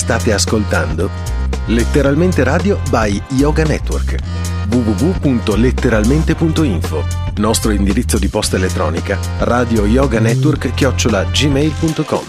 State ascoltando Letteralmente Radio by Yoga Network. www.letteralmente.info Nostro indirizzo di posta elettronica radio yoga network chiocciola gmail.com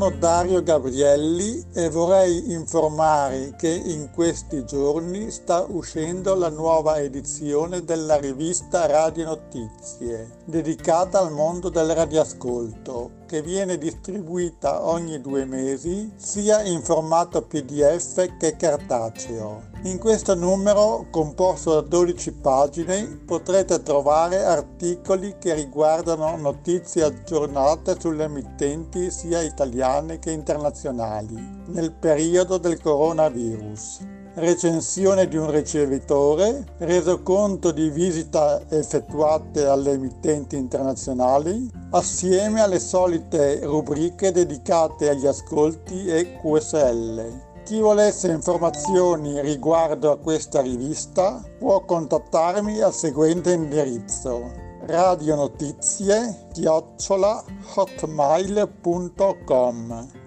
Sono Dario Gabrielli e vorrei informare che in questi giorni sta uscendo la nuova edizione della rivista Radio Notizie, dedicata al mondo del radioascolto, che viene distribuita ogni due mesi sia in formato PDF che cartaceo. In questo numero, composto da 12 pagine, potrete trovare articoli che riguardano notizie aggiornate sulle emittenti sia italiane che internazionali nel periodo del coronavirus recensione di un ricevitore, resoconto di visita effettuate alle emittenti internazionali, assieme alle solite rubriche dedicate agli ascolti e QSL. Chi volesse informazioni riguardo a questa rivista può contattarmi al seguente indirizzo radionotizie chiocciola hotmail.com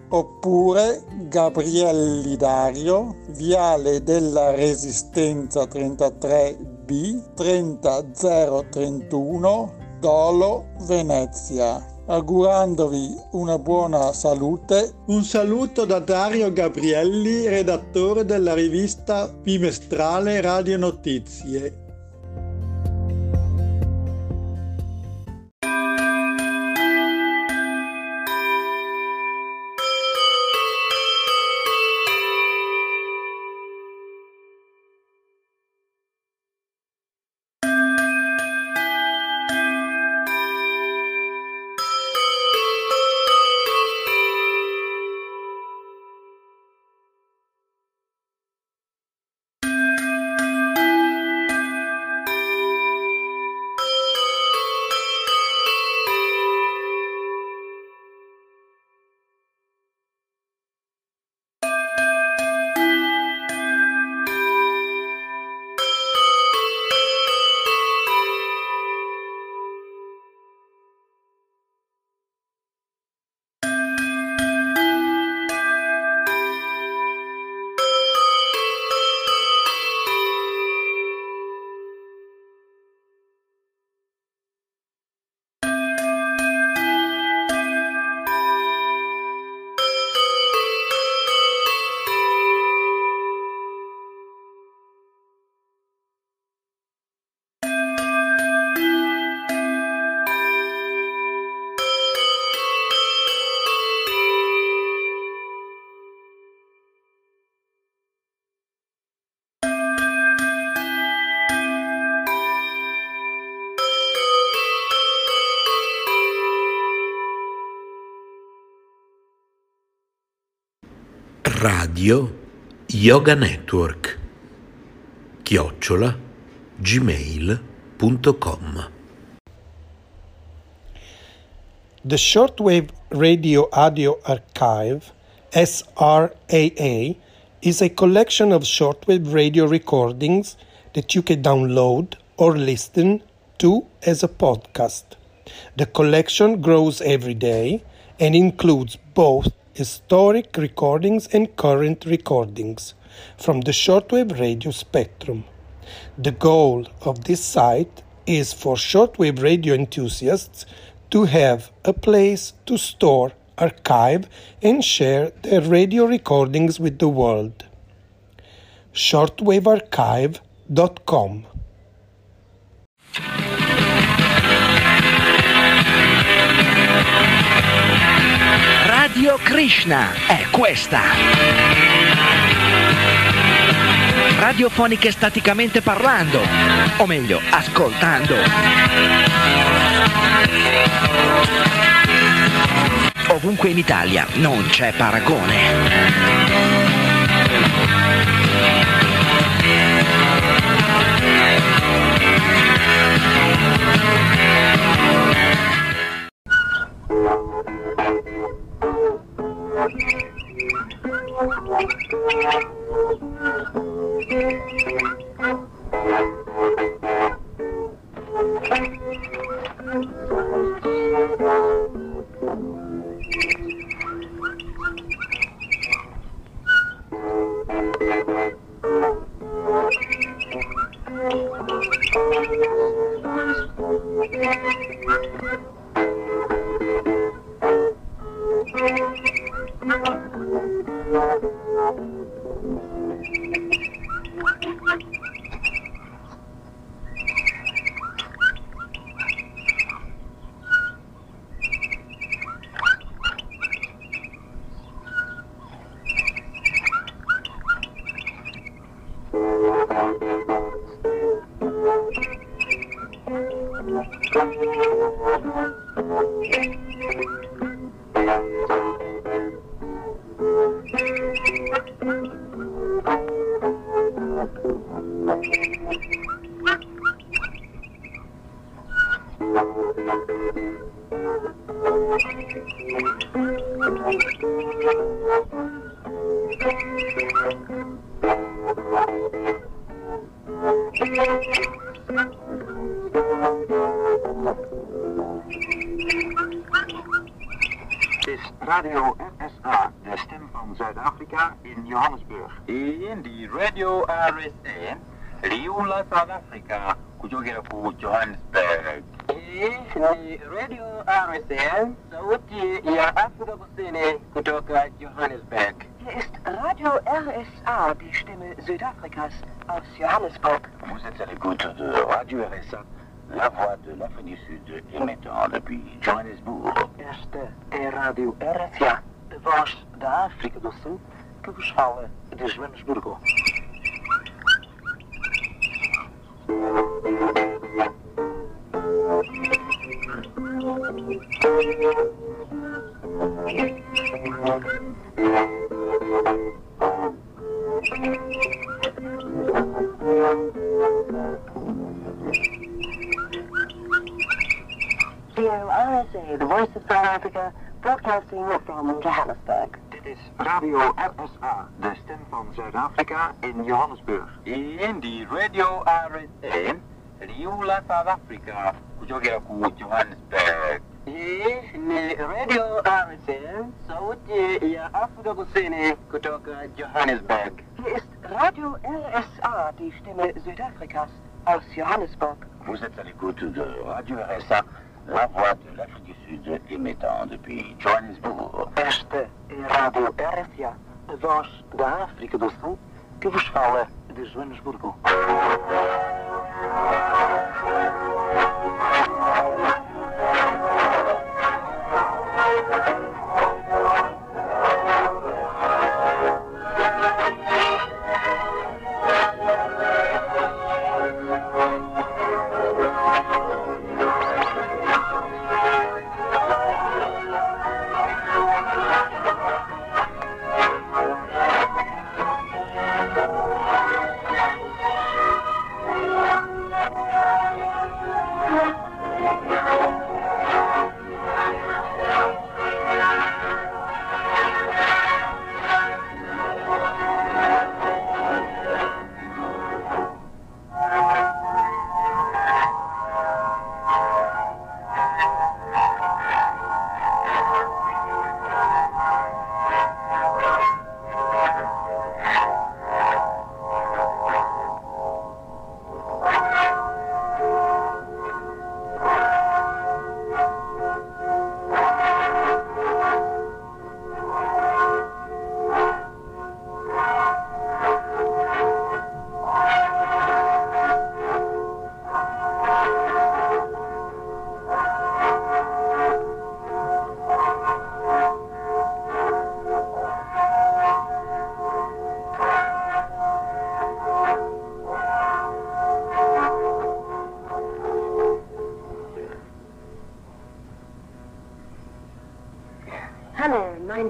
oppure Gabrielli Dario, Viale della Resistenza 33B 30031 Dolo, Venezia. Augurandovi una buona salute, un saluto da Dario Gabrielli, redattore della rivista bimestrale Radio Notizie Radio Yoga Network chiocciola gmail.com The Shortwave Radio Audio Archive, SRAA, is a collection of shortwave radio recordings that you can download or listen to as a podcast. The collection grows every day and includes both historic recordings and current recordings from the shortwave radio spectrum. The goal of this site is for shortwave radio enthusiasts to have a place to store, archive, and share their radio recordings with the world. shortwavearchive.com Radio Krishna è questa. Radiofoniche staticamente parlando, o meglio, ascoltando. Ovunque in Italia non c'è paragone. Liula South Africa, kutoka ku Johannesburg. Hii ni Radio RSA, sauti ya Afrika Kusini kutoka Johannesburg. Hier ist Radio RSA, die Stimme Südafrikas aus Johannesburg. Vous êtes à l'écoute de Radio RSA, la voix de l'Afrique du Sud, émettant depuis Johannesburg. Esta é a Rádio RSA, a voz da África do Sul, que vos fala de Joanesburgo. RSA, the voice of South Africa, broadcasting from Johannesburg. Dit is Radio RSA, de stem van Zuid-Afrika in Johannesburg. In die Radio RSA, liula South Africa, kutoka ku Johannesburg. Hii ni Radio RSA, sauti ya Afrika Kusini kutoka Johannesburg. Hier ist Radio RSA, die Stimme Südafrikas aus Johannesburg. Vous êtes à l'écoute de Radio RSA, la voix de l'Afrique du Sud, émettant depuis Johannesburg. Esta é a Rádio RSA, a voz da África do Sul, que vos fala de Joanesburgo.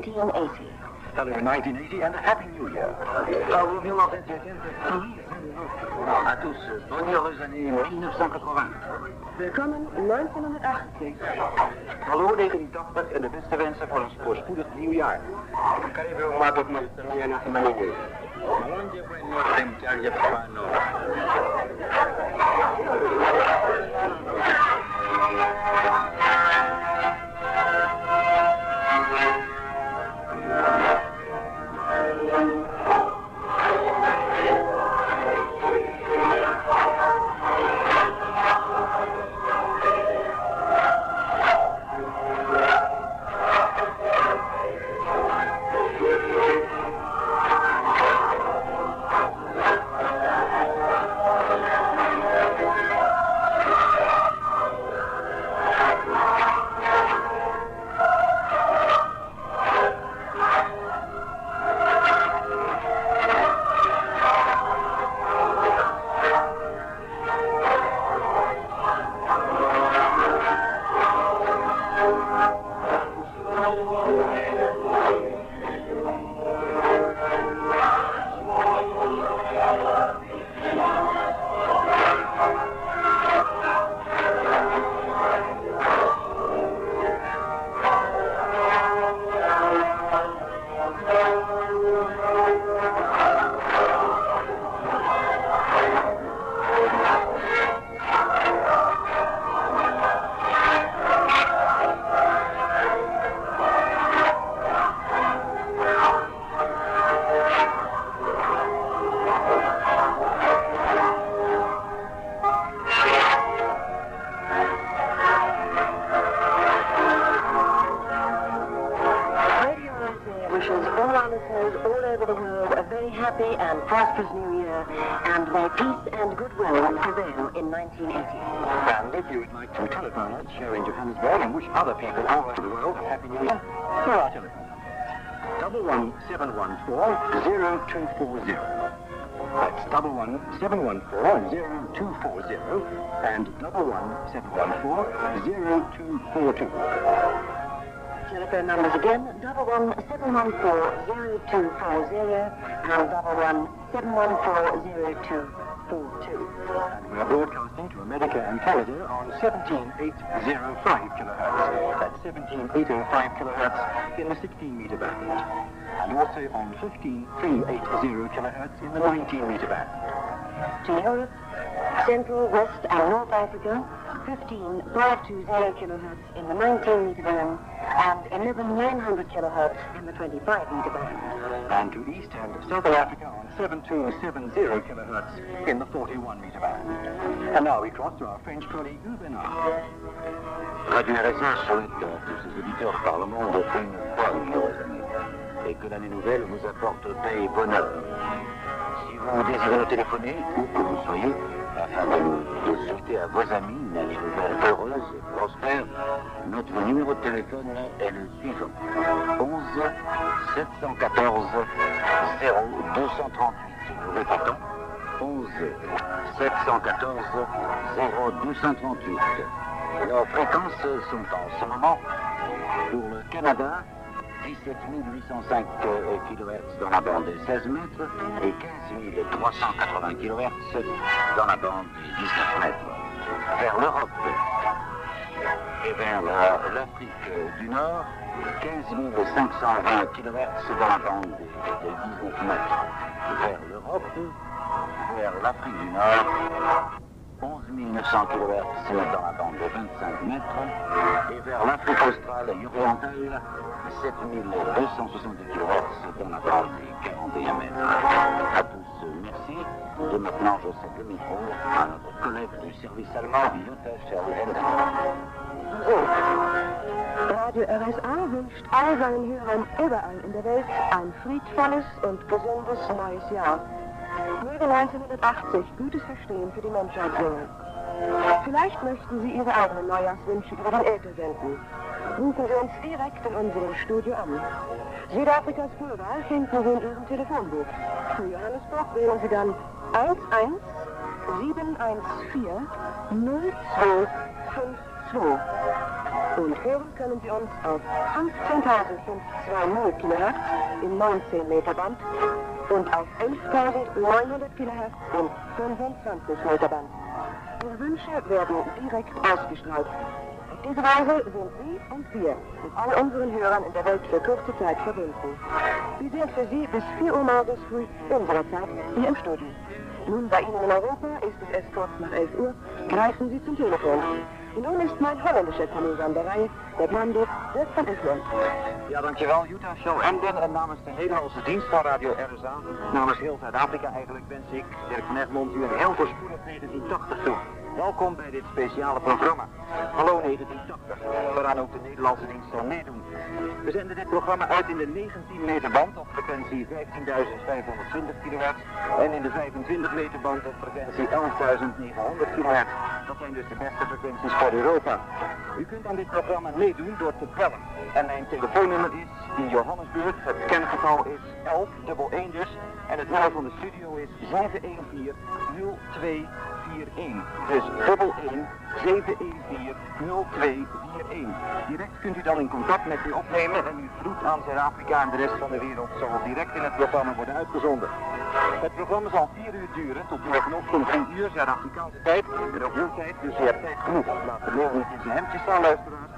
1980. Hello, 1980 and a Happy New Year. Euh, 1980. À tous, bonne heureuse année 1980. Willkommen 1980. Hallo tegen die 80 en de beste wensen voor een voorspoedig nieuwjaar. Karibu themanini. Mwanje kwenu semchaje mfano. listeners prosperous new year, and may peace and goodwill prevail in 1980. And if you would like to telephone us here in Johannesburg and wish other people all over the world a happy new year, here are telephones. 11714-0240. That's double one seven one four zero two four zero and double one seven one four zero two four two. Telephone numbers again, double one seven one four zero two four zero and double one seven one four zero two four two. And we are broadcasting to America and Canada on 17805 kilohertz. That's 17805 kilohertz in the 16 meter band. And also on 15380 kilohertz in the 19 meter band. To Europe, Central, West and North Africa, 15520 kilohertz in the 19 meter band and 11900 kilohertz in the 25 meter band. And to East and Southern Africa on 7270 kilohertz in the 41 meter band. And now we cross to our French colleague, Bernard. Radio RSA souhaite à tous ses auditeurs par le monde une bonne heureuse année et que l'année nouvelle vous apporte paix et bonheur. Si vous désirez nous téléphoner, où que vous soyez, afin de, de souhaiter à vos amis une année nouvelle heureuse et prospère, notre numéro de téléphone est le suivant 11 714 0238. Nous répétons 11 714 0238. Nos fréquences sont en ce moment pour le Canada 17 805 kHz dans la bande des 16 mètres et 15 380 kHz dans la bande des 19 mètres. Vers l'Europe et vers la- l'Afrique du Nord, 15 520 kHz dans la bande des 19 mètres. Vers l'Europe, vers l'Afrique du Nord, 11 900 kHz dans la bande de 25 mètres et vers l'Afrique australe et orientale 7 270 kHz dans la bande des 41 mètres. À tous, merci. Et maintenant, je cède le micro à notre collègue du service allemand, Jutta Schell-Hendel. Radio RSA wünscht all seinen Hörern überall in der Welt ein friedvolles und gesundes neues Jahr. Möge 1980 gutes Verstehen für die Menschheit bringen. Vielleicht möchten Sie Ihre eigenen Neujahrswünsche über den Äther senden. Rufen Sie uns direkt in unserem Studio an. Südafrikas Führer finden Sie in Ihrem Telefonbuch. Für Johannesburg wählen Sie dann 11 714 0252. Und hören können Sie uns auf 15.520 kHz im 19 Meter Band und auf 11.900 kHz im 25 Meter Band. Ihre Wünsche werden direkt ausgestrahlt. Auf diese Weise sind Sie und wir mit all unseren Hörern in der Welt für kurze Zeit verbunden. Wir sind für Sie bis 4 Uhr morgens früh unserer Zeit hier im Studio. Nun bei Ihnen in Europa ist es erst kurz nach 11 Uhr. Greifen Sie zum Telefon. Und nun ist mein holländischer Kollege an der Reihe, der blonde Dirk van Utrecht. Ja, dankjewel Jutta Show Emden. En namens de Nederlandse dienst van Radio RSA, namens heel Zuid-Afrika eigenlijk, wens ik Dirk van u een heel voorspoedig 1980 toe. Welkom bij dit speciale programma. Hallo 1980, waaraan ook de Nederlandse dienst zal meedoen. We zenden dit programma uit in de 19 meter band op frequentie 15.520 kHz en in de 25 meter band op frequentie 11.900 kHz. Dat zijn dus de beste frequenties voor Europa. U kunt aan dit programma meedoen door te bellen. En mijn telefoonnummer is in Johannesburg, het kengetal is 1111 dus. En het nummer van de studio is 714 0241. Dus dubbel 1 714 0241. Direct kunt u dan in contact met u opnemen en uw groet aan Zuid-Afrika en de rest van de wereld zal direct in het programma worden uitgezonden. Het programma zal 4 uur duren, tot morgenochtend 3 uur Zuid-Afrikaanse tijd. Uw tijd, dus u hebt tijd genoeg. Laat de niet in zijn hemdje staan, luisteraars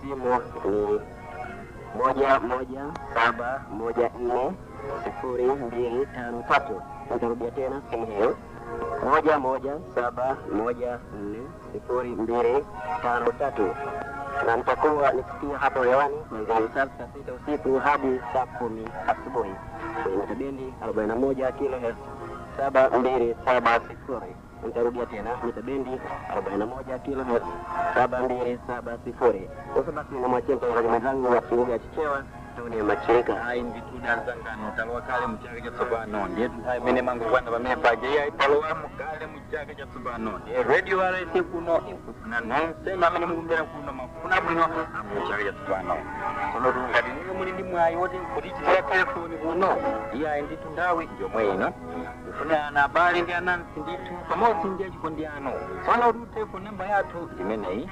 simu ni moja moja saba moja nne sifuri mbili tano tatu. Nitarudia tena simu hiyo moja moja saba moja nne sifuri mbili tano tatu na nitakuwa nikitia hapo hewani kuanzia saa sita usiku hadi saa kumi asubuhi kwenye mitabendi arobaini na moja kilohertz saba mbili saba sifuri. Nitarudia tena mita bendi 41 kilohertz 7270. Sasa basi, namwachia mtangazaji mwenzangu wa kiunga ya Chichewa katuni machirika ayi nditudyanza talowa kale muchaka cha tsopano ndiye amene mangokwana pamene pajeya talowamo kale muchaka cha tsopano ndiye radio rsi kuno ikufuna nonse amene mukumbera kuno mafuna bwino apo muchaka cha tsopano sono ngati niyo muli ndi mwayi woti nkutichitira telefoni kuno ndiye ayi ndithu ndawi yomwe ino kufuna ana abale ndi anansi ndithu pamodzi ndi achikondi ano sono telefoni namba yathu imeneyi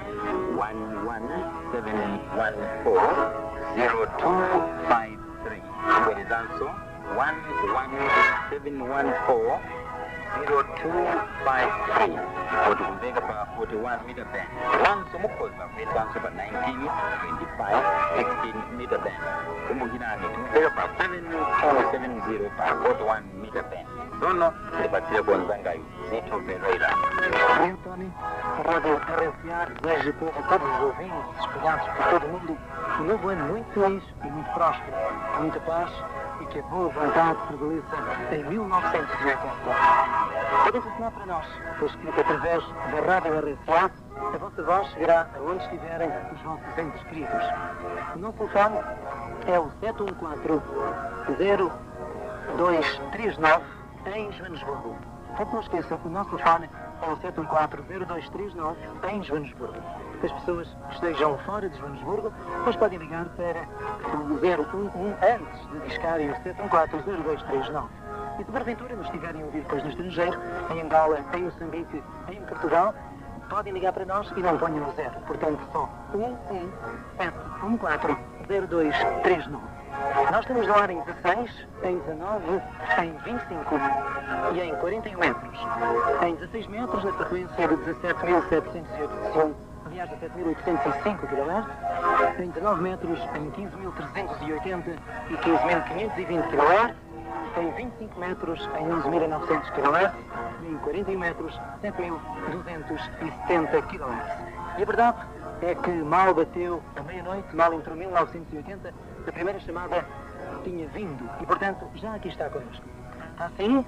11714 0253 kubwerezanso 11714 0253 kuti kumveka pa 41 meter band. Lanso mukhoza kuyesanso pa 19 25 16 meter band. Kumbukirani timveka pa 7270 pa 41 meter band sono tipatsire konzangayo zitho vereira Anthony, Radio RFA deseja a todos os ouvintes espalhados por todo o mundo um novo ano muito feliz e muito próspero, com muita paz e que a boa vontade prevaleça em 1980. Podem telefonar para nós, pois que através da Rádio RFA a vossa voz chegará aonde estiverem os vossos entes queridos. O nosso telefone é o 714 0239 em Joanesburgo. Portanto, não esqueçam, o nosso telefone é o 714-0239 em Joanesburgo. As pessoas que estejam fora de Joanesburgo, depois podem ligar para o 011 antes de discarem o 714-0239. E se porventura nos estiverem a ouvir depois no estrangeiro, em Angola, em Moçambique, em Portugal, podem ligar para nós e não ponham o zero. Portanto, só 117140239. Nós estamos no ar em 16, em 19, em 25 e em 41 metros. Em 16 metros, na frequência de 17.781, aliás, 17.805 kHz. Em 19 metros, em 15.380 e 15.520 kHz. Em 25 metros, em 11.900 kHz. E em 41 metros, 7.270 kHz. E a verdade é que mal bateu a meia-noite, mal entrou 1980, a primeira chamada tinha vindo e, portanto, já aqui está connosco. Está assim?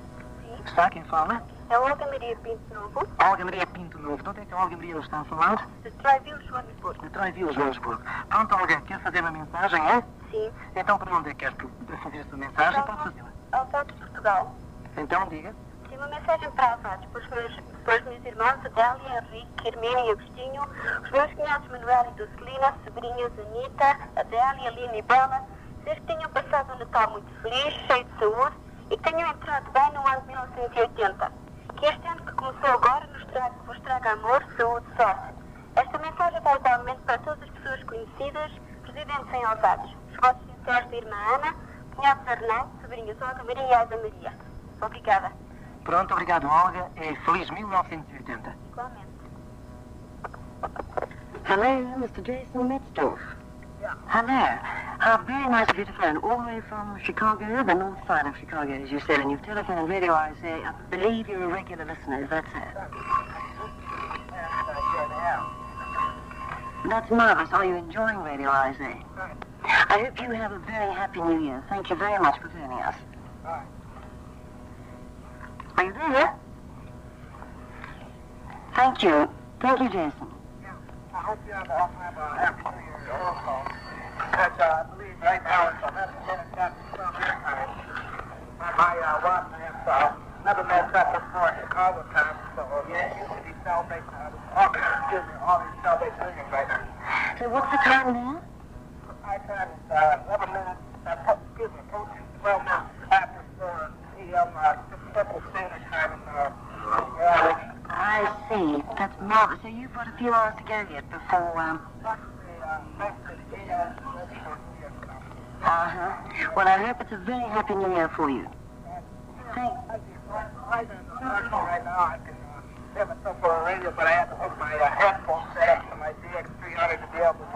Está quem fala? É Olga Maria Pinto Novo, Olga Maria Pinto Novo. De onde é que a Olga Maria está a falar? de Traiville, Joanesburgo. De Traiville, Joanesburgo. Pronto, Olga, quer fazer uma mensagem, é? Sim. Então, para onde é que quer que- fazer a sua mensagem? Pode fazê-la. Alvados de Portugal. Então, diga. Tem uma mensagem para Alvados, para os meus, para os meus irmãos Adélia, Henrique, Hermínio e Agostinho, os meus cunhados Manuel e Dulcelina, sobrinhas Anita, Adélia, Lina e Bela, que tenham passado um Natal muito feliz, cheio de saúde e tenham entrado bem no ano de 1980. Que este ano que começou agora nos traga, vos traga amor, saúde e sorte. Esta mensagem vai igualmente para todas as pessoas conhecidas, residentes em Alvados. Os vossos sinceros da irmã Ana, cunhados Arnaldo, sobrinhas Olga Maria e Alda Maria. Obrigada. Pronto, obrigado, Olga. E feliz 1980. Igualmente. Hello, Mr. Jason Metzdorf. Hello. Uh, very nice of you to phone all the way from Chicago, the north side of Chicago, as you said, and you've telephoned Radio RSA. I believe you're a regular listener, is that so? That's marvelous. Are you enjoying Radio RSA? I hope you have a very happy new year. Thank you very much for joining us. Are you there? Thank you. Thank you, Jason. I hope you have a happy New Year also. Because uh, I believe right now it's 11 minutes after 12 your time. And my uh, wife has uh, never met that before Chicago time, so yeah, you should be celebrating uh, excuse me, all these celebration New right now. So what's the time now? My time is uh, 11 minutes, uh, excuse me, approaching 12 minutes after 4 p.m. Uh, I see. That's marvelous. So you've got a few hours to go yet before, um... Uh-huh. Well, I hope it's a very happy new year for you. Thank right now I can hear myself on the radio, but I have to hook my uh, headphones set up to my DX300 to be able to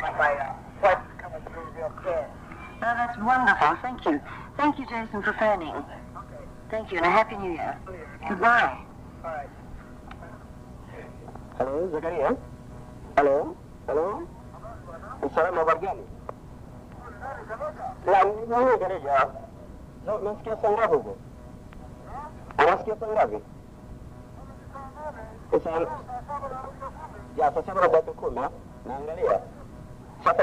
my, my uh, voice coming through real clear. No, that's wonderful. Thank you. Thank you, Jason, for phoning. Thank you, and a Happy New Year. Goodbye. Halo, Zakaria? Halo? Halo? Usalama habari gani? La, mimi gereja. Na- Nasikia saa ngapi huko? Unasikia saa ngapi? Saa ya saa saba na dakika kumi. Naangalia. Sasa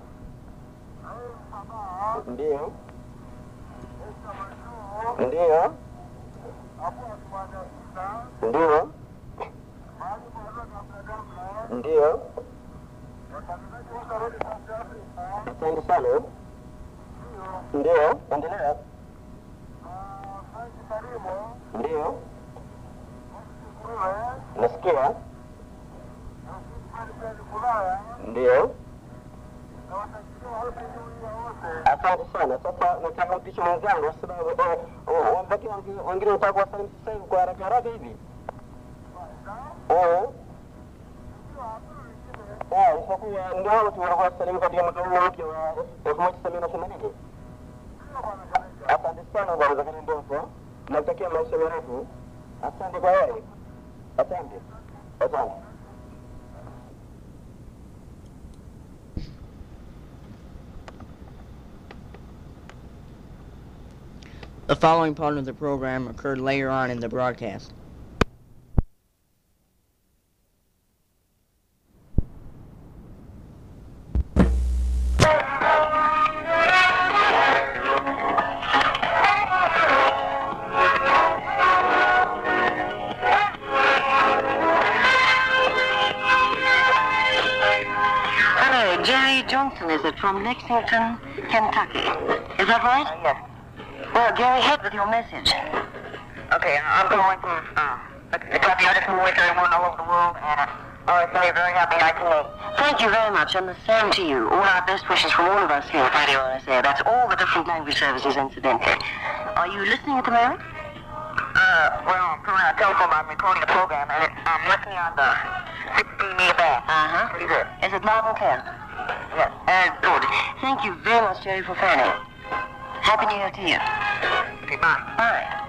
Ndio. Ndio. Ndio. Ndio. Asante sana. Ndio, endelea. Ndio. Nasikia. Ndio. Asante sana. Sasa nataka mpishe mwenzangu kwa sababu wabaki wengine wanataka kuwasalimu sasa hivi kwa haraka haraka hivi. Eh. Eh, ndio hao tu wanakuwa wasalimu katika mwaka huu mpya wa elfu moja mia na themanini. Asante sana bwana Zakaria Ndongo. Nakutakia maisha marefu. Asante kwa heri. Asante. Asante. The following part of the program occurred later on in the broadcast. Hello, Jerry Johnston, is it, from Lexington, Kentucky? Is that right? Uh, yes. Well, Gary, ahead with your message. Okay, I'm going to uh, the copy artist from with everyone all over the world, and uh, a very happy 1980. Thank you very much, and the same to you. All our best wishes from all of us here at Radio RSA. That's all the different language services, incidentally. Are you listening at the moment? Uh, well, I'm calling on a telephone, I'm recording a program, and it, I'm listening on the 16 meter band. Uh-huh. Pretty good. Is it loud and clear? Yes. Uh, good. Thank you very much, Jerry, for phoning. Happy New Year to you. Okay, bye. Bye.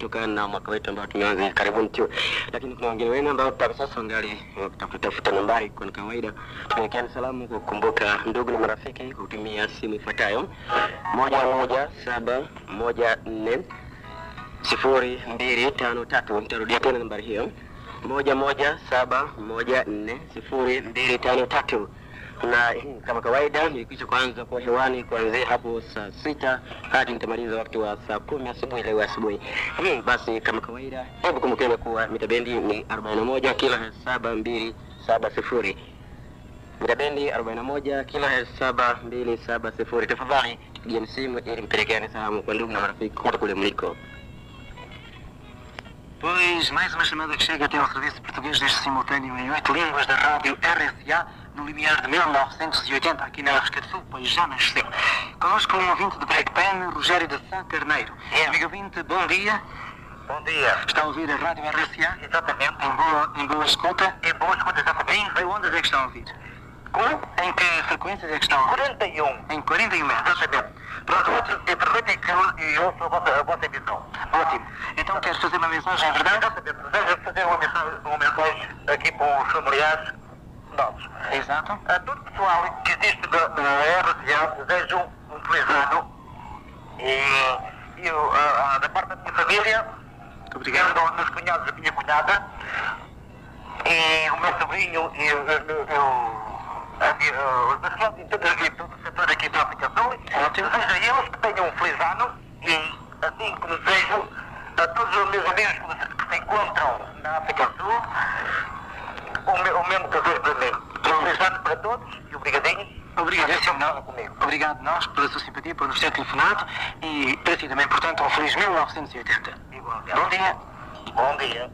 Kutokana na mwaka wetu ambao tumeanza karibuni tu, lakini kuna wengine wenu ambao mpaka sasa wangali wakitafuta tafuta nambari. Kwa kawaida tunawekeana salamu kwa kukumbuka ndugu na marafiki kwa kutumia simu ifuatayo moja moja saba moja nne sifuri mbili tano tatu. Nitarudia tena nambari hiyo moja moja saba moja nne sifuri mbili tano tatu. Na kama kawaida nilikwisha kuanza kwa hewani kuanzia hapo saa sita hadi nitamaliza wakati wa saa kumi asubuhi leo asubuhi. Hmm, basi kama kawaida, hebu kumbukeni kuwa mita bendi ni 41 kila saba mbili saba sifuri mita bendi 41 kila saba mbili saba sifuri. Tafadhali tupigeni simu ili mpelekeane salamu kwa ndugu na marafiki kote kule mliko. Pois, mais uma chamada que chega até ao Serviço Português deste simultâneo em oito línguas da rádio RSA, no limiar de 1980, aqui na África do Sul, pois já nasceu. Conosco um ouvinte de Breakpan, Rogério de Sá Carneiro. Amigo ouvinte, bom dia. Bom dia. Está a ouvir a rádio RSA? Exatamente. Em boa, em boa escuta? Em boa escuta, exatamente. Em ondas é que estão a ouvir? Como? Em que frequências é que estão a ouvir? 41. Em 41 metros. Exatamente. Pronto, aproveitem que eu, eu sou a vossa, a vossa emissão. Ótimo. Então queres fazer uma mensagem, é verdade? Exatamente. Desejo fazer uma mensagem, uma mensagem aqui para os familiares nossos. Exato. A todo pessoal que existe da, da RCA, desejo um feliz ano. E, o, a, a, da parte da minha família, Obrigado. dos meus cunhados e a minha cunhada, e o meu sobrinho e o, a minha, os meus filhos e todo, o setor aqui da África Sul. Ótimo. Desejo a eles que tenham um feliz ano e assim como desejo a todos os meus amigos que, se encontram na África Sul o, me- o mesmo para mim. Ano para todos e obrigadinho. Obrigadíssimo. Nada comigo. Obrigado nós pela sua simpatia, por nos ter telefonado e para si também, portanto, um feliz 1980. Igualmente. Bom dia. Bom dia.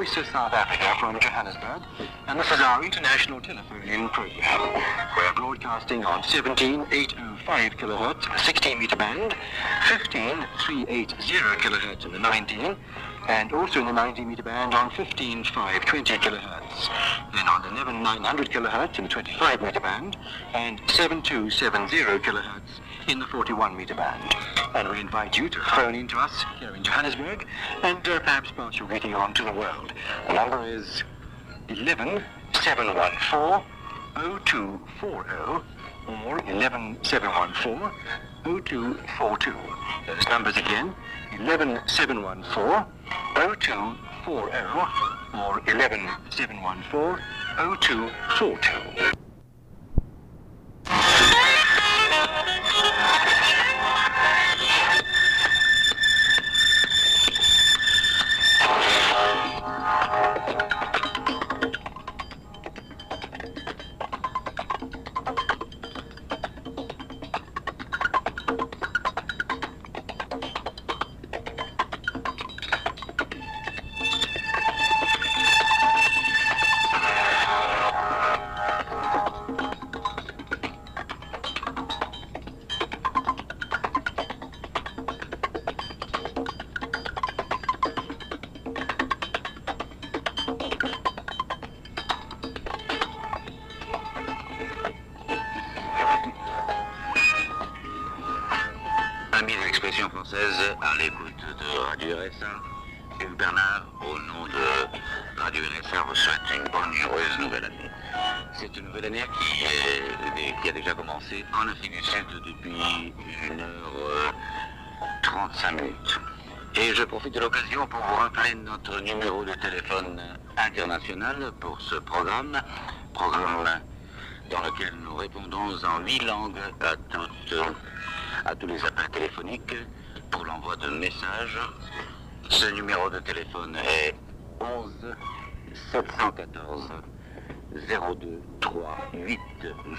Voice of South Africa from Johannesburg, and this is our international telephone-in program. We're broadcasting on 17805 kilohertz, the 16 meter band, 15380 kilohertz in the 19, and also in the 90 meter band on 15520 kilohertz. Then on 11900 kilohertz in the 25 meter band, and 7270 kilohertz in the 41 meter band. And we invite you to phone in to us here in Johannesburg and uh, perhaps pass your greeting on to the world. The number is 11714 0240 or 11714 0242. Those numbers again 11714 0240 or 11714 0242. De Radio RSA, vous souhaite une bonne et heureuse nouvelle année. C'est une nouvelle année qui, qui a déjà commencé en Afrique du Sud depuis 1h35 minutes. Et je profite de l'occasion pour vous rappeler notre numéro de téléphone international pour ce programme, programme dans lequel nous répondons en huit langues à, toutes, à tous les appels téléphoniques pour l'envoi de messages. Ce numéro de téléphone est 11 714 02 38.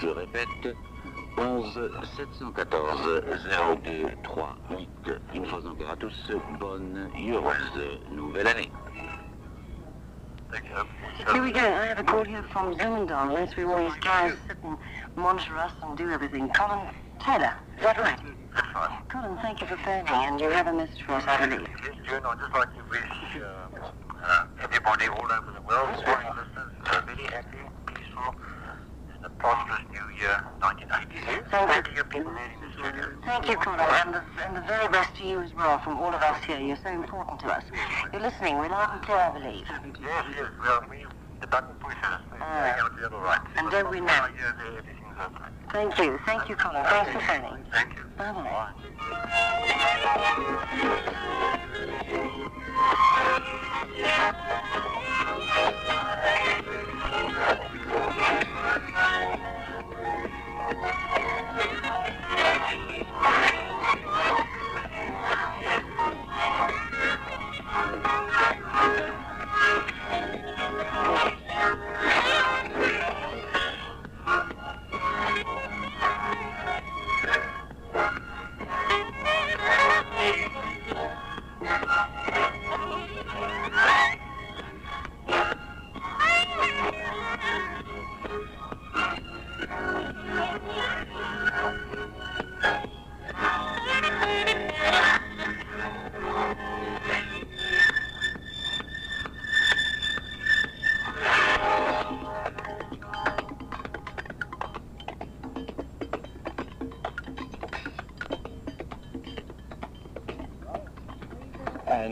Je répète, 11 714 02 38. Une fois encore à tous, bonne et heureuse nouvelle année. Here we go. I have a call here from Zumendal. Unless we always guys sit and monitor us and do everything. Colin Taylor. Is that right? Colin, thank you for phoning. And you have a message for us, I believe. Yes, June, I'd just like to wish uh, uh, everybody all over the world, foreign listeners, uh, very happy, peaceful, and a prosperous new year, 1980. Thank you. to you people there in the studio. Thank you, Colin, and the, and the very best to you as well from all of us here. You're so important to us. You're listening. We're loud and clear, I believe. Yes, yes, well, we, the button Ah. uh, the other right. And don't we know? Yeah, everything's okay. Thank you. Thank you, Colin. Thanks for phoning. Thank you. Bye-bye. Thank you.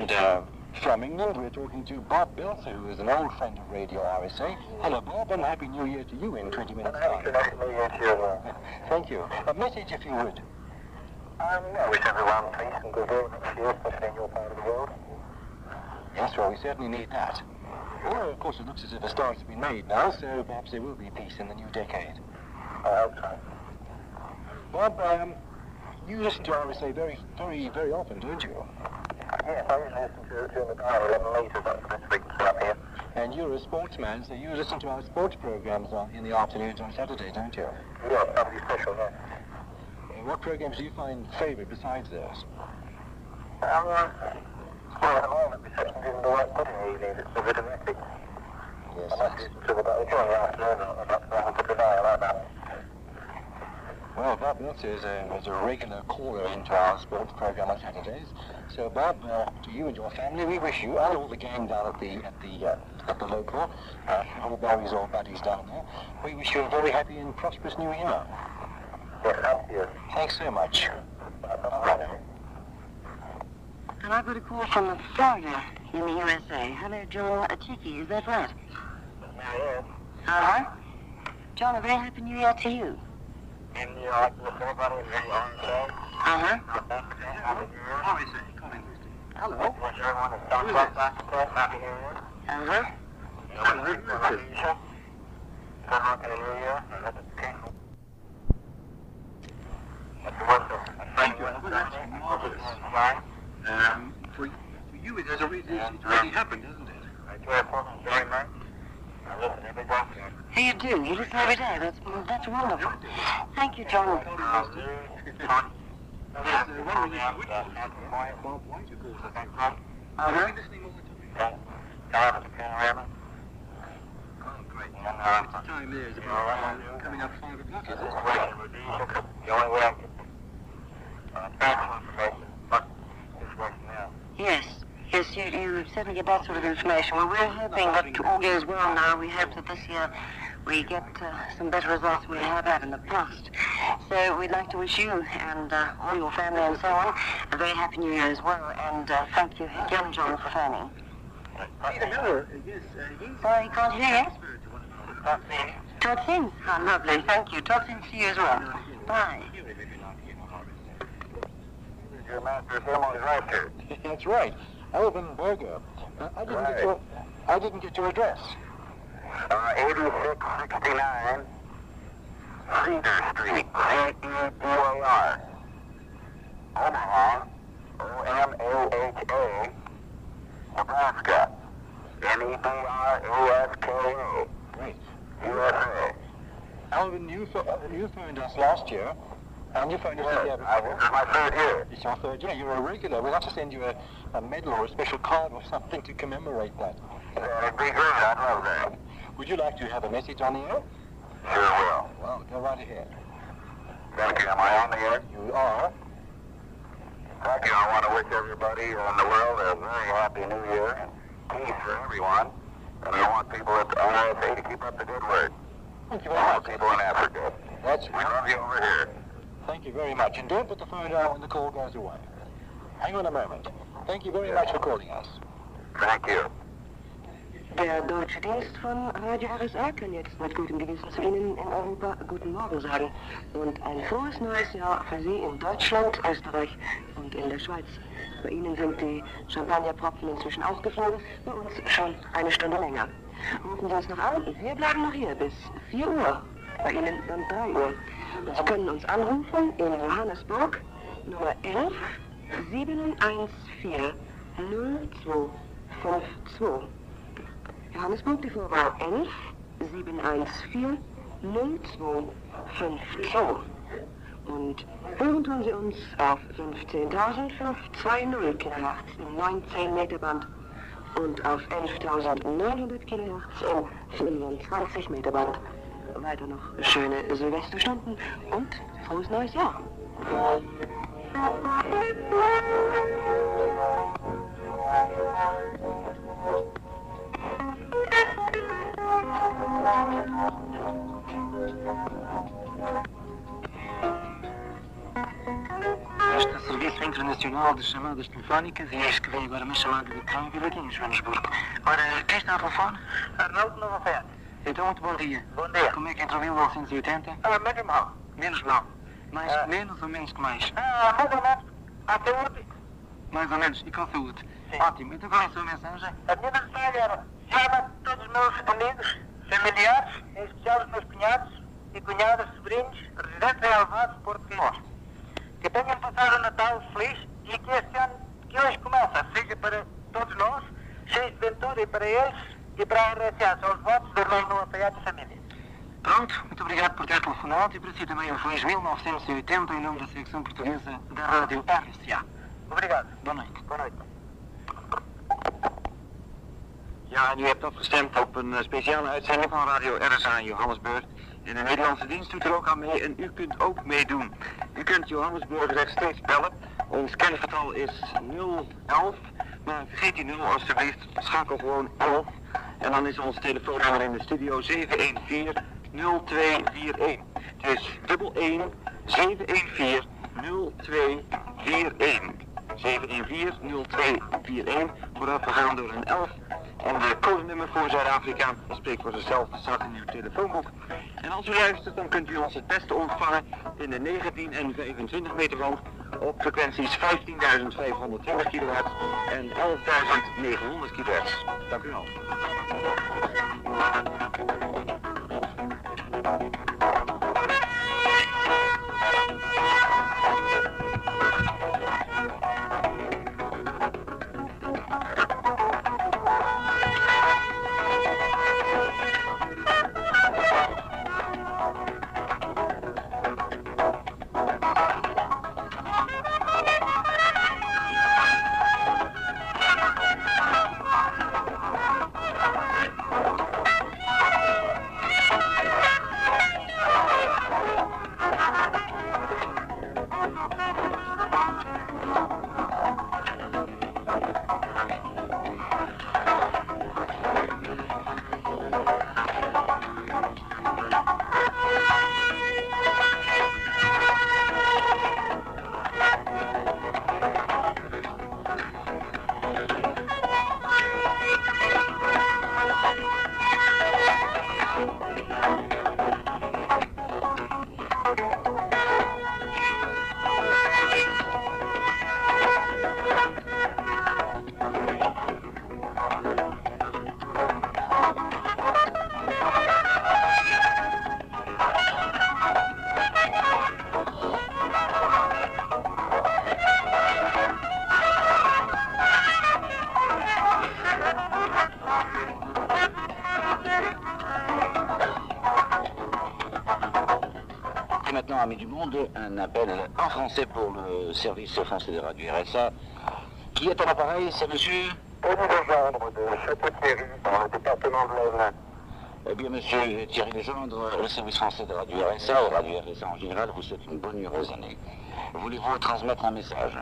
And uh, from England, we're talking to Bob Belzer, who is an old friend of Radio RSA. Hello, Bob, and Happy New Year to you in 20 minutes' time. Thank you. A message, if you would. Um, I wish everyone peace and goodwill next year, especially in your part of the world. Yes, well, we certainly need that. Well, of course, it looks as if a start has been made now, so perhaps there will be peace in the new decade. I hope so. Bob, um, you listen to RSA very, very, very often, don't you? Yes, I usually listen to it during the day, 11 litres up this frequency up here. And you're a sportsman, so you listen to our sports programs on, in the afternoons on Saturday, don't you? Yeah, somebody special, yeah. And what programs do you find favourite besides those? Um, well, at the moment, reception isn't all that good in the evenings. It's a bit erratic. Yes. I must listen to it about during the afternoon, about 11 to today, I like that. Well, Bob Meltzer is a, is a regular caller into our sports program on Saturdays. So, Bob, uh, to you and your family, we wish you and all the gang down at the at the uh, at the local, uh, all Barry's old buddies down there, we wish you a very happy and prosperous new year. Yes, thank you. Thanks so much. And I've got a call from Florida in the USA. Hello, John Achiki. Is that right? Yes. Uh-huh. John, a very happy new year to you. And you like to listen everybody in the RSA? Uh-huh. Hello. Wish everyone a Star Trek back Happy New Year. Uh-huh. Hello. Good luck in the new year. And let it keep That's wonderful. Thank you. Fine. Um, for, for you, it has already, it's already happened, hasn't it? I your program very much. I listen every day. Hey, you do. You listen every day. That's, that's wonderful. Thank you, John. Time. There is about uh, coming up five o'clock, is it? The only way I can uh, transfer information, but it's working now. Yes. Yes, you, you certainly get that sort of information. Well, we're hoping that all goes well now. We hope that this year we get uh, some better results than we have had in the past. So we'd like to wish you and uh, all your family and so on a very happy new year as well. And uh, thank you again, John, for phoning. Peter Miller, yes, uh, Sorry, can't hear us? Todd Sims. How lovely. Thank you. Todd Sims to you as well. Bye. Your master ceremonies right here. That's right. Alvin Berger. Uh, I, didn't Right. get your, I didn't get your address. Uh, 8669 Cedar Street, C-E-D-A-R. Omaha, O-M-A-H-A, Nebraska, Great. USA. Alvin, you, uh, you phoned us last year, and you phoned us Yes, again. I, this is my third year. It's your third year. You're a regular. We'll have to send you a, a medal or a special card or something to commemorate that. That'd be great, I'd love that. Would you like to have a message on the air? Sure will. Well, go right ahead. Thank you. Am I on the air? You are. Thank you. I want to wish everybody in the world a very happy new year. And peace for everyone. And I want people at the RSA to keep up the good work. Thank you very much. people in Africa. That's We love you over here. Thank you very much. And don't put the phone down when the call goes away. Hang on a moment. Thank you very much for calling us. Thank you. Der deutsche Dienst von Radio RSA kann jetzt mit gutem Gewissen zu Ihnen in Europa Guten Morgen sagen. Und ein frohes neues Jahr für Sie in Deutschland, Österreich und in der Schweiz. Bei Ihnen sind die Champagnerpropfen inzwischen aufgeflogen, bei uns schon eine Stunde länger. Rufen Sie uns noch an, wir bleiben noch hier bis 4 Uhr. Bei Ihnen dann 3 Uhr. Und Sie können uns anrufen in Johannesburg, Nummer 11 714 0252. Johannesburg, die Vorwahl 11 714 0252. Und hören tun Sie uns auf 15.520 Kilohertz im 19 Meter Band und auf 11.900 Kilohertz im 25 Meter Band. Weiter noch schöne Silvesterstunden und frohes neues Jahr. Este é o Serviço Internacional de Chamadas Telefónicas e eis que veio agora uma chamada de Câmbio aqui em Joanesburgo. Ora, quem está ao telefone? Arnaldo Nova Fé. Então, muito bom dia. Bom dia. Como é que entrou 1980? Ah, menos mal. Menos mal. Mais menos ou menos que mais? Ah, mais ou menos. À saúde. Mais ou menos. E com saúde. Ótimo. Então qual é a sua mensagem? A minha mensagem era, chama todos os meus amigos, familiares, em especial os meus cunhados e cunhadas, sobrinhos, residentes em Alvados, Porto Timor. Que tenham passado o Natal feliz e que este ano que hoje começa seja para todos nós, cheio de ventura e para eles e para a RSA. São os votos do irmão Noah Faiado e família. Pronto. Muito obrigado por ter telefonado e para si também um feliz 1980 em nome da secção portuguesa da Rádio RSA. Obrigado. Boa noite. Boa. Ja, en u hebt afgestemd op een eh, speciale uitzending van Radio RSA in Johannesburg. En de Nederlandse dienst doet er ook aan mee en u kunt ook meedoen. U kunt Johannesburg rechtstreeks bellen. Ons kengetal is 011, maar vergeet die 0 alstublieft. Schakel gewoon 11. En dan is ons telefoonnummer in de studio 714 0241. Het is 11 714 0241. 714-0241. Vooraf gegaan door een 11. En de codenummer voor Zuid-Afrika, spreekt voor zichzelf, staat in uw telefoonboek. En als u luistert, dan kunt u ons het beste ontvangen in de 19 en 25 meter band op frequenties 15.520 kHz en 11.900 kHz. Dank u wel. Appel en français pour le service français de radio RSA. Qui est à l'appareil C'est monsieur Tony Legendre de Château-Thierry, dans le département de l'Aisne. Eh bien, monsieur Thierry Legendre, le service français de radio RSA, et radio RSA en général, vous souhaite une bonne heureuse année. Voulez-vous transmettre un message?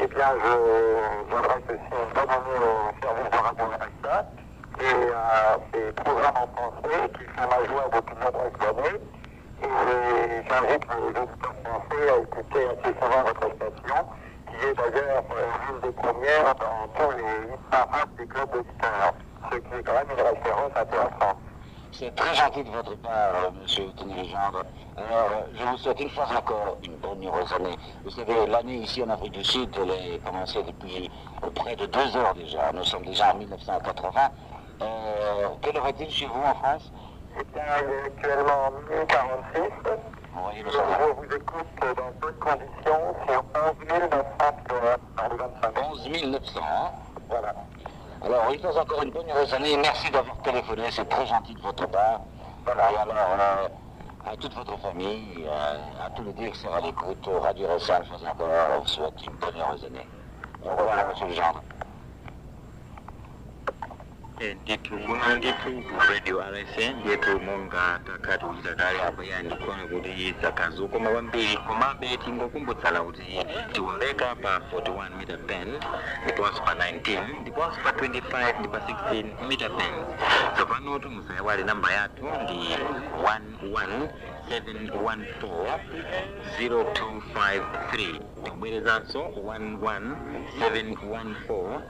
Eh bien, je- j'adresse aussi une bonne année au service de Radio RSA et à ces programmes en français qui sont ma joie depuis de nombreuses années. Et j'invite les auditeurs français à écouter assez souvent votre station, qui est d'ailleurs euh, l'une des premières dans tous les hit parades des clubs d'auditeurs, ce qui est quand même une référence intéressante. C'est très gentil de votre part, euh, monsieur Tony Legendre. Alors, euh, je vous souhaite une fois encore une bonne heureuse année. Vous savez, l'année ici en Afrique du Sud, elle est commencée depuis euh, près de deux heures déjà. Nous sommes déjà en 1980. Euh, quelle heure est-il chez vous en France? C'est actuellement minuit 46. Oui, Je vous écoute dans bonnes conditions sur 11 900 km par les 25 11 900, hein Voilà. Alors, fois encore une bonne heureuse année merci d'avoir téléphoné, c'est très gentil de votre part. Voilà, et alors, euh, à toute votre famille, euh, à tous les directeurs à l'écoute, Radio Ressal, encore, on vous souhaite une bonne heureuse année. Au revoir, monsieur le gendre. nditu uredi walese nditu monga takati uchitakale apo yandikona kuti zakazi koma kwambiri komabe tingokumbutsala kuti tiumbeka pa 41 meter band ndiponso pa 19 ndiponso pa 25 ndi 16 meter band. Tsopano timusayiwale namba yathu ndi 11 0253 ndikubwerezanso 11714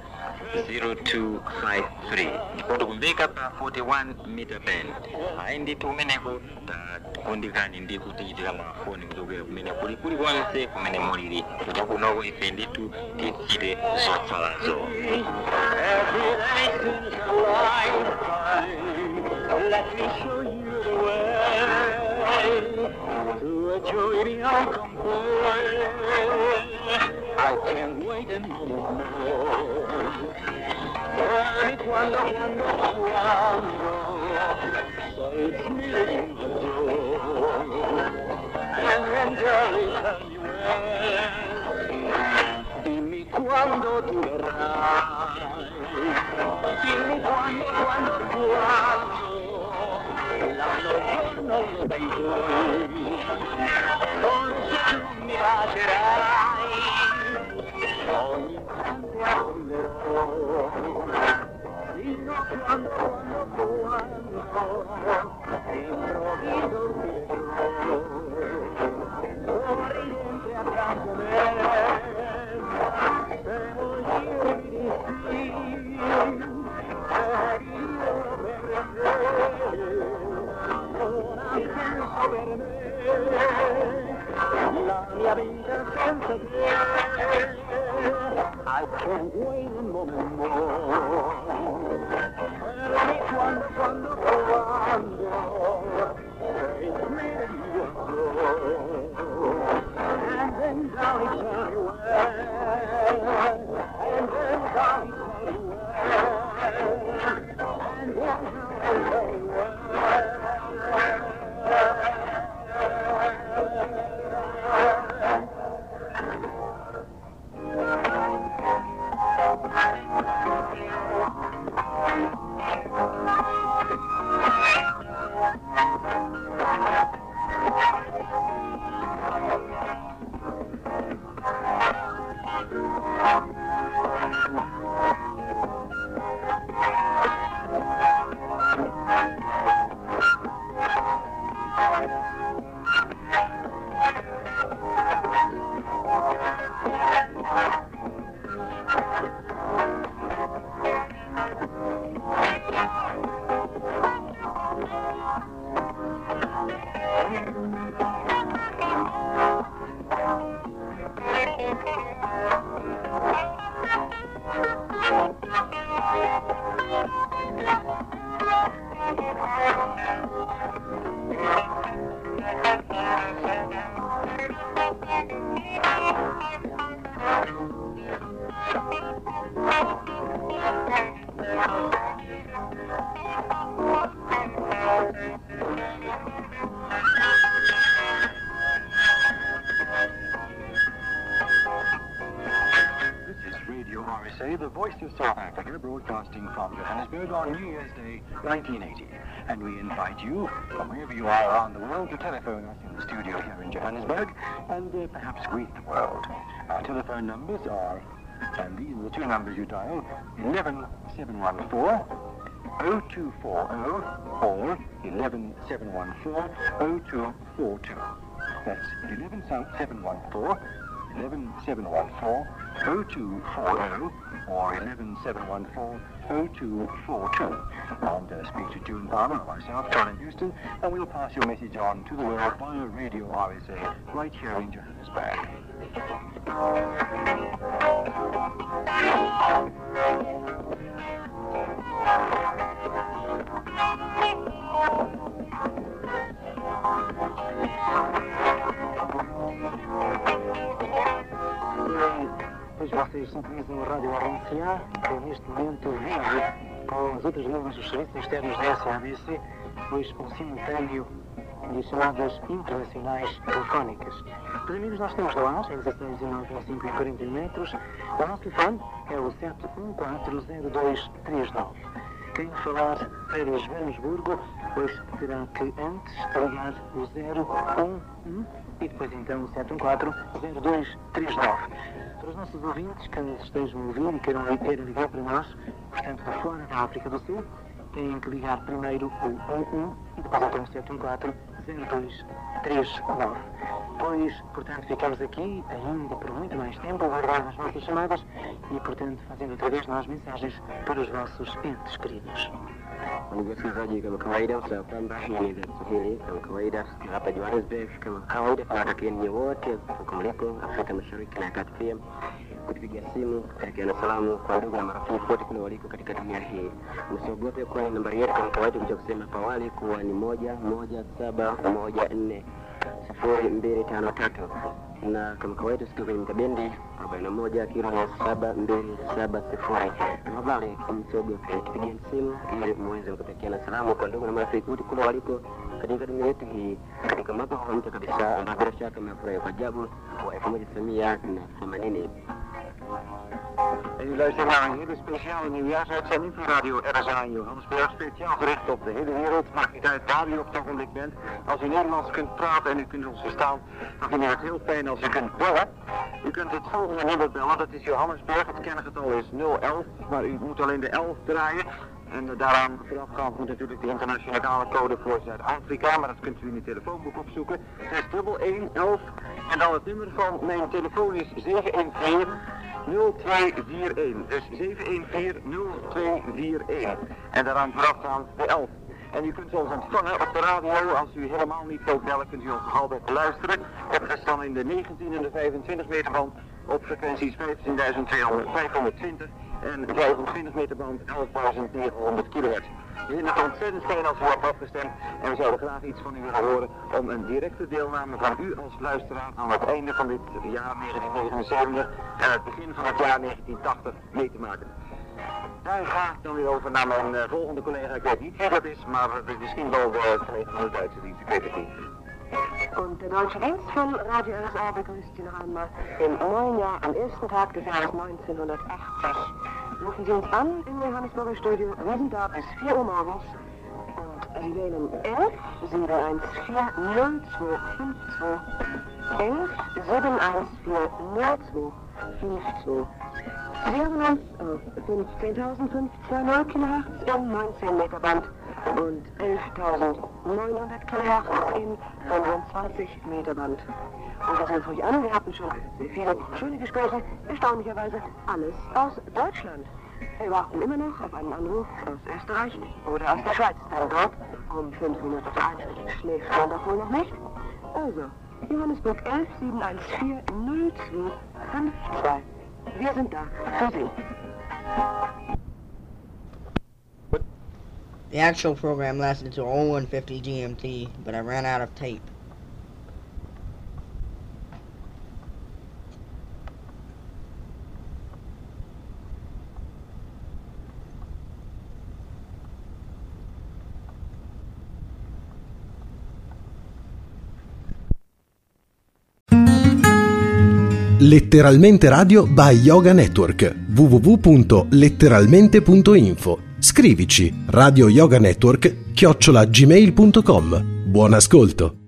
0253 ndipo tikumbeka pa 41 meter band ayi ndithu kumeneko takundikani ndi kutichitira mafoni kuchokera kumene tichite zotsalazo Let me show you the way to a joy beyond compare. I can't wait a minute more. Dame cuando, cuando, cuando. Say it's nearly in the door. And then darling, tell me where. Dime cuándo tú verás. Dime cuándo, cuándo, cuándo. La noche no lo veis. Por si tú me bajarás. Ogni istante aprenderò. Fino a quando, quando, quando. Broadcasting from Johannesburg on New Year's Day 1980. And we invite you, from wherever you are around the world, to telephone us in the studio here in Johannesburg and uh, perhaps greet the world. Our telephone numbers are And these are the two numbers you dial, 11714 0240 or 11714 0242. That's 11714 11714 0240 or 11714 0242. And uh, speak to June Palmer, or myself, John in Houston, and we'll pass your message on to the world via Radio RSA right here in Johannesburg. Pois vocês sintonizam a Rádio RNCA, que neste momento vive com as outras línguas dos serviços externos da SABC, pois um simultâneo de chamadas internacionais telefónicas. Para amigos, nós temos ar, em 16 e 95 e 40 metros. O nosso telefone é o 7140239. Quem falar para Joanesburgo, pois terá que antes ligar o 011 e depois então o 7140239. Para os nossos ouvintes que estejam a ouvir e queiram, queiram ligar para nós, portanto, de fora da África do Sul, têm que ligar primeiro o 11 e depois então o 7140239. Pois, portanto, ficamos aqui ainda por muito mais tempo a guardar as nossas chamadas e, portanto, fazendo através de nós mensagens para os vossos entes queridos. Ndugu wasikilizaji, kama kawaida, hapa na salamu kwa ndugu na marafiki wote kule waliko katika dunia hii. Msiogope, kwani nambari yetu kama kawaida kuja kusema awali kuwa ni moja moja saba moja nne sifuri mbili tano tatu na kama kawaida sikiwa kwenye mtabendi 41 kilo ya 7270. Tafadhali msogo tupigieni simu ili muweze kupekeana salamu kwa ndugu na marafiki wote kule waliko katika dunia yetu hii katika mwaka huu mpya kabisa ambao bila shaka mmefurahi kwa ajabu wa 1980. En u luistert naar een hele speciale nieuwjaarsuitzending van Radio RSA in Johannesburg. Speciaal gericht op de hele wereld. Maakt niet uit waar u op het ogenblik bent. Als u Nederlands kunt praten en u kunt ons verstaan, dan vinden we het heel fijn als u kunt bellen. U kunt het volgende nummer bellen, dat is Johannesburg. Het kerngetal is 011, maar u moet alleen de 11 draaien. En daaraan voorafgaand moet natuurlijk de internationale code voor Zuid-Afrika, maar dat kunt u in uw telefoonboek opzoeken. Het is dubbel 1, 11 en dan het nummer van mijn telefoon is 714 0241. Dus 714-0241. En daaraan voorafgaand de 11. En u kunt ons ontvangen op de radio. Als u helemaal niet wilt bellen, kunt u ons altijd luisteren. Dat is dan in de 19 en de 25 meter band op frequenties 15.520 en 25 meter band 11.900 kilohertz. We vinden het ontzettend fijn als u wordt afgestemd en we zouden graag iets van u willen horen om een directe deelname van u als luisteraar aan het einde van dit jaar 1979 en het begin van het jaar 1980 mee te maken. Daar ga ik dan weer over naar mijn eh, volgende collega. Ik weet niet wie dat is, maar misschien wel de collega van de Duitse dienst. Ik weet het niet. Und der deutsche Radio RSA begrüßt Sie noch einmal im neuen Jahr am ersten des Jahres 1980. Rufen Sie uns an im Johannesburger Studio. Sind da bis 4 Uhr morgens. Und Sie wählen 11 714 0252 11 714 0252. Sie hören uns auf 15.520 kHz im 19 Meter Band und 11.900 kHz im 25 Meter Band. Und das rufe ich an, wir hatten schon viele schöne Gespräche, erstaunlicherweise alles aus Deutschland. Wir warten immer noch auf einen Anruf aus Österreich oder aus der Schweiz. Dann dort um 501 schläft man doch wohl noch nicht. Also, Johannesburg 11 714 0252. Wir sind da für Sie. The actual program lasted until 0150 GMT, but I ran out of tape. Letteralmente Radio by Yoga Network www.letteralmente.info Scrivici Radio Yoga Network chiocciola gmail.com Buon ascolto!